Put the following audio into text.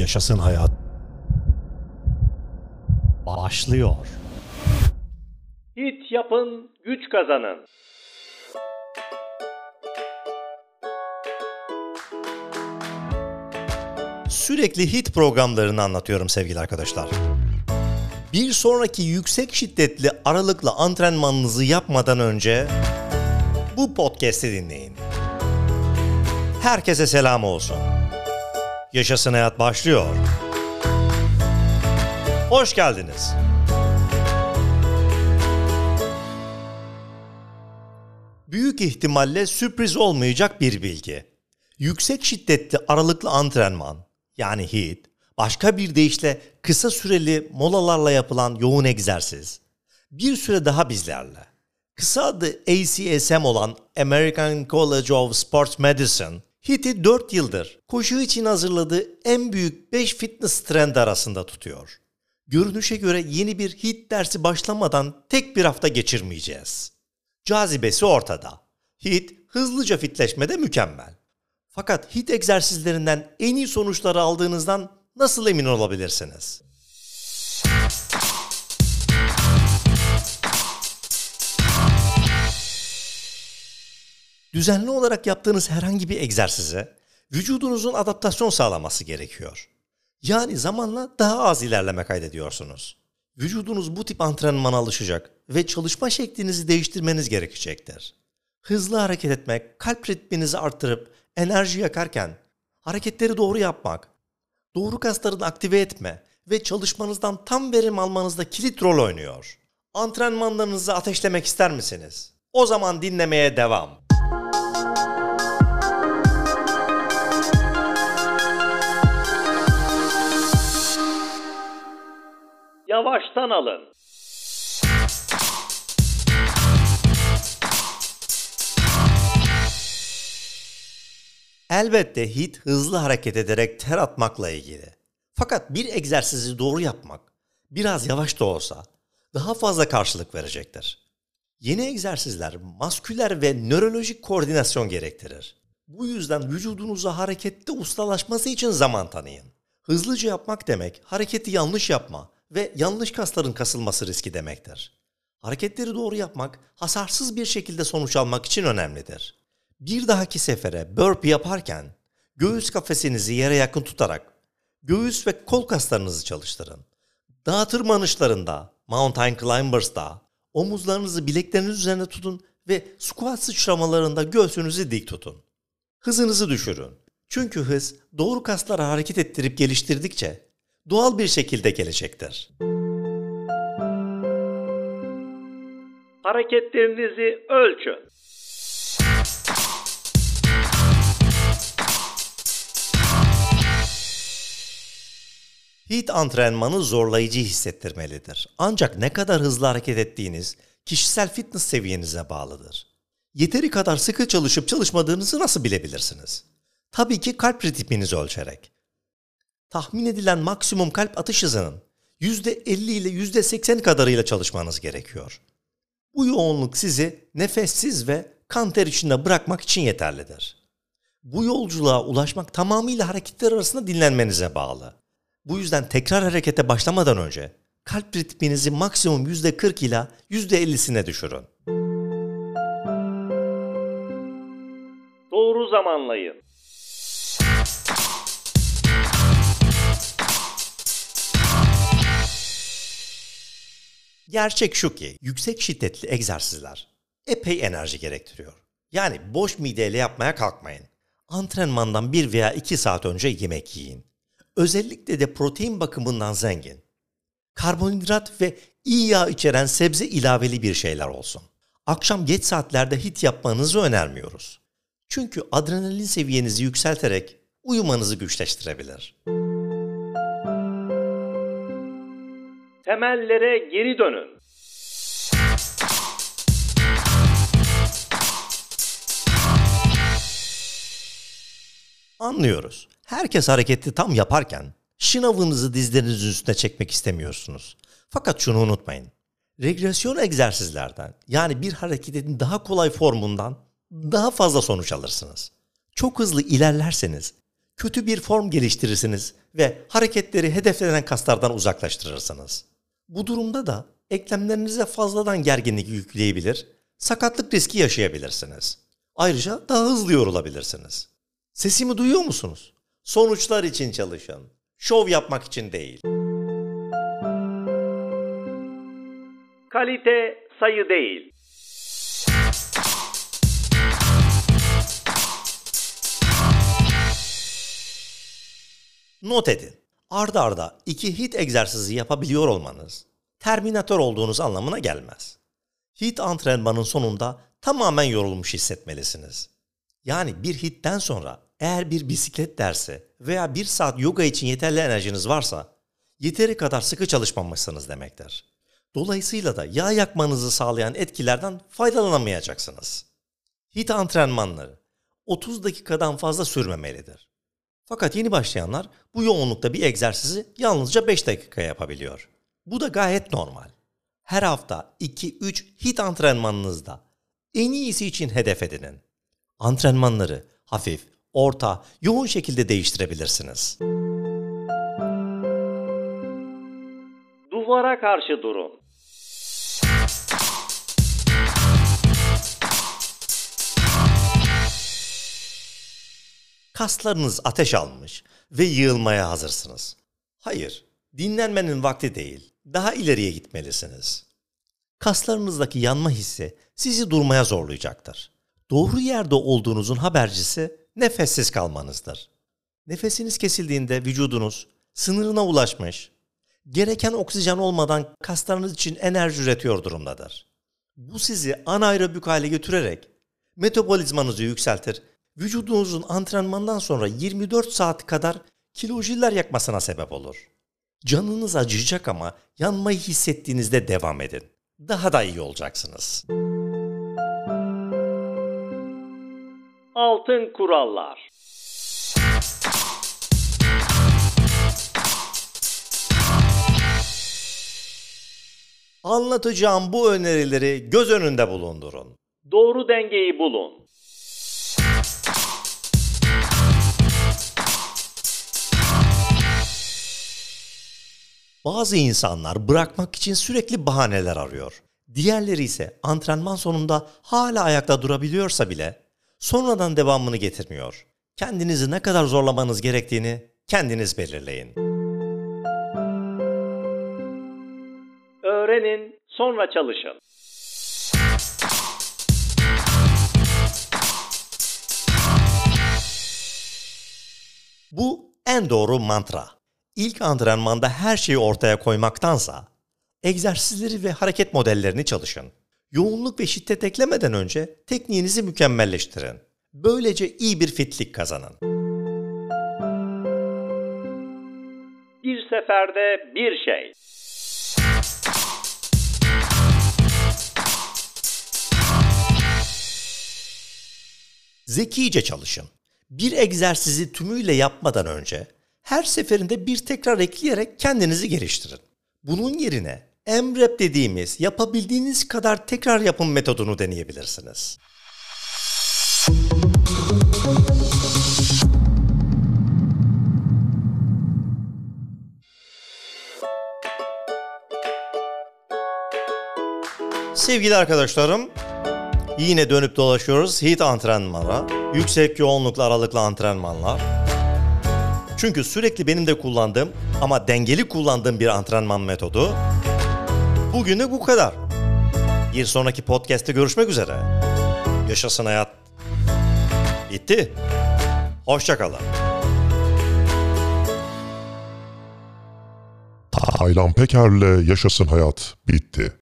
Yaşasın hayat. Başlıyor. Hit yapın, güç kazanın. Sürekli hit programlarını anlatıyorum sevgili arkadaşlar. Bir sonraki yüksek şiddetli aralıklı antrenmanınızı yapmadan önce bu podcast'i dinleyin. Herkese selam olsun. Yaşasın Hayat başlıyor. Hoş geldiniz. Büyük ihtimalle sürpriz olmayacak bir bilgi. Yüksek şiddetli aralıklı antrenman yani HIIT, başka bir deyişle kısa süreli molalarla yapılan yoğun egzersiz. Bir süre daha bizlerle. Kısa adı ACSM olan American College of Sports Medicine, HIIT'i 4 yıldır koşu için hazırladığı en büyük 5 fitness trend arasında tutuyor. Görünüşe göre yeni bir HIIT dersi başlamadan tek bir hafta geçirmeyeceğiz. Cazibesi ortada. HIIT hızlıca fitleşmede mükemmel. Fakat HIIT egzersizlerinden en iyi sonuçları aldığınızdan nasıl emin olabilirsiniz? Düzenli olarak yaptığınız herhangi bir egzersize vücudunuzun adaptasyon sağlaması gerekiyor. Yani zamanla daha az ilerleme kaydediyorsunuz. Vücudunuz bu tip antrenmana alışacak ve çalışma şeklinizi değiştirmeniz gerekecektir. Hızlı hareket etmek, kalp ritminizi arttırıp enerji yakarken hareketleri doğru yapmak, doğru kaslarını aktive etme ve çalışmanızdan tam verim almanızda kilit rol oynuyor. Antrenmanlarınızı ateşlemek ister misiniz? O zaman dinlemeye devam. Yavaştan alın. Elbette HIIT hızlı hareket ederek ter atmakla ilgili. Fakat bir egzersizi doğru yapmak biraz yavaş da olsa daha fazla karşılık verecektir. Yeni egzersizler masküler ve nörolojik koordinasyon gerektirir. Bu yüzden vücudunuza harekette ustalaşması için zaman tanıyın. Hızlıca yapmak demek hareketi yanlış yapma ve yanlış kasların kasılması riski demektir. Hareketleri doğru yapmak hasarsız bir şekilde sonuç almak için önemlidir. Bir dahaki sefere burpee yaparken göğüs kafesinizi yere yakın tutarak göğüs ve kol kaslarınızı çalıştırın. Dağ tırmanışlarında, mountain climbers'da omuzlarınızı bilekleriniz üzerine tutun ve squat sıçramalarında göğsünüzü dik tutun. Hızınızı düşürün. Çünkü hız doğru kasları hareket ettirip geliştirdikçe doğal bir şekilde gelecektir. Hareketlerinizi ölçün. HIIT antrenmanı zorlayıcı hissettirmelidir. Ancak ne kadar hızlı hareket ettiğiniz kişisel fitness seviyenize bağlıdır. Yeteri kadar sıkı çalışıp çalışmadığınızı nasıl bilebilirsiniz? Tabii ki kalp ritminizi ölçerek. Tahmin edilen maksimum kalp atış hızının %50 ile %80 kadarıyla çalışmanız gerekiyor. Bu yoğunluk sizi nefessiz ve kan ter içinde bırakmak için yeterlidir. Bu yolculuğa ulaşmak tamamıyla hareketler arasında dinlenmenize bağlı. Bu yüzden tekrar harekete başlamadan önce kalp ritminizi maksimum %40 ila %50'sine düşürün. Doğru zamanlayın. Gerçek şu ki yüksek şiddetli egzersizler epey enerji gerektiriyor. Yani boş mideyle yapmaya kalkmayın. Antrenmandan 1 veya 2 saat önce yemek yiyin. Özellikle de protein bakımından zengin. Karbonhidrat ve iyi yağ içeren sebze ilaveli bir şeyler olsun. Akşam geç saatlerde hit yapmanızı önermiyoruz. Çünkü adrenalin seviyenizi yükselterek uyumanızı güçleştirebilir. Temellere geri dönün. Anlıyoruz. Herkes hareketi tam yaparken şınavınızı dizlerinizin üstüne çekmek istemiyorsunuz. Fakat şunu unutmayın. Regresyon egzersizlerden yani bir hareketin daha kolay formundan daha fazla sonuç alırsınız. Çok hızlı ilerlerseniz Kötü bir form geliştirirsiniz ve hareketleri hedeflenen kaslardan uzaklaştırırsınız. Bu durumda da eklemlerinize fazladan gerginlik yükleyebilir, sakatlık riski yaşayabilirsiniz. Ayrıca daha hızlı yorulabilirsiniz. Sesimi duyuyor musunuz? Sonuçlar için çalışın. Şov yapmak için değil. Kalite sayı değil. Not edin. Arda arda iki hit egzersizi yapabiliyor olmanız terminatör olduğunuz anlamına gelmez. Hit antrenmanın sonunda tamamen yorulmuş hissetmelisiniz. Yani bir hitten sonra eğer bir bisiklet dersi veya bir saat yoga için yeterli enerjiniz varsa yeteri kadar sıkı çalışmamışsınız demektir. Dolayısıyla da yağ yakmanızı sağlayan etkilerden faydalanamayacaksınız. Hit antrenmanları 30 dakikadan fazla sürmemelidir. Fakat yeni başlayanlar bu yoğunlukta bir egzersizi yalnızca 5 dakika yapabiliyor. Bu da gayet normal. Her hafta 2-3 hit antrenmanınızda en iyisi için hedef edinin. Antrenmanları hafif, orta, yoğun şekilde değiştirebilirsiniz. Duvara karşı durun. Kaslarınız ateş almış ve yığılmaya hazırsınız. Hayır, dinlenmenin vakti değil, daha ileriye gitmelisiniz. Kaslarınızdaki yanma hissi sizi durmaya zorlayacaktır. Doğru yerde olduğunuzun habercisi nefessiz kalmanızdır. Nefesiniz kesildiğinde vücudunuz sınırına ulaşmış, gereken oksijen olmadan kaslarınız için enerji üretiyor durumdadır. Bu sizi anaerobik hale götürerek metabolizmanızı yükseltir, vücudunuzun antrenmandan sonra 24 saat kadar kilojiller yakmasına sebep olur. Canınız acıyacak ama yanmayı hissettiğinizde devam edin. Daha da iyi olacaksınız. Altın kurallar. Anlatacağım bu önerileri göz önünde bulundurun. Doğru dengeyi bulun. Bazı insanlar bırakmak için sürekli bahaneler arıyor. Diğerleri ise antrenman sonunda hala ayakta durabiliyorsa bile sonradan devamını getirmiyor. Kendinizi ne kadar zorlamanız gerektiğini kendiniz belirleyin. Öğrenin, sonra çalışın. Bu en doğru mantra. İlk antrenmanda her şeyi ortaya koymaktansa egzersizleri ve hareket modellerini çalışın. Yoğunluk ve şiddet eklemeden önce tekniğinizi mükemmelleştirin. Böylece iyi bir fitlik kazanın. Bir seferde bir şey. Zekice çalışın. Bir egzersizi tümüyle yapmadan önce her seferinde bir tekrar ekleyerek kendinizi geliştirin. Bunun yerine emrep dediğimiz yapabildiğiniz kadar tekrar yapım metodunu deneyebilirsiniz. Sevgili arkadaşlarım, yine dönüp dolaşıyoruz HIIT antrenmana, yüksek yoğunluklu aralıklı antrenmanlar. Çünkü sürekli benim de kullandığım ama dengeli kullandığım bir antrenman metodu. Bugünü bu kadar. Bir sonraki podcast'te görüşmek üzere. Yaşasın hayat. Bitti. Hoşçakalın. Taylan Peker'le Yaşasın Hayat bitti.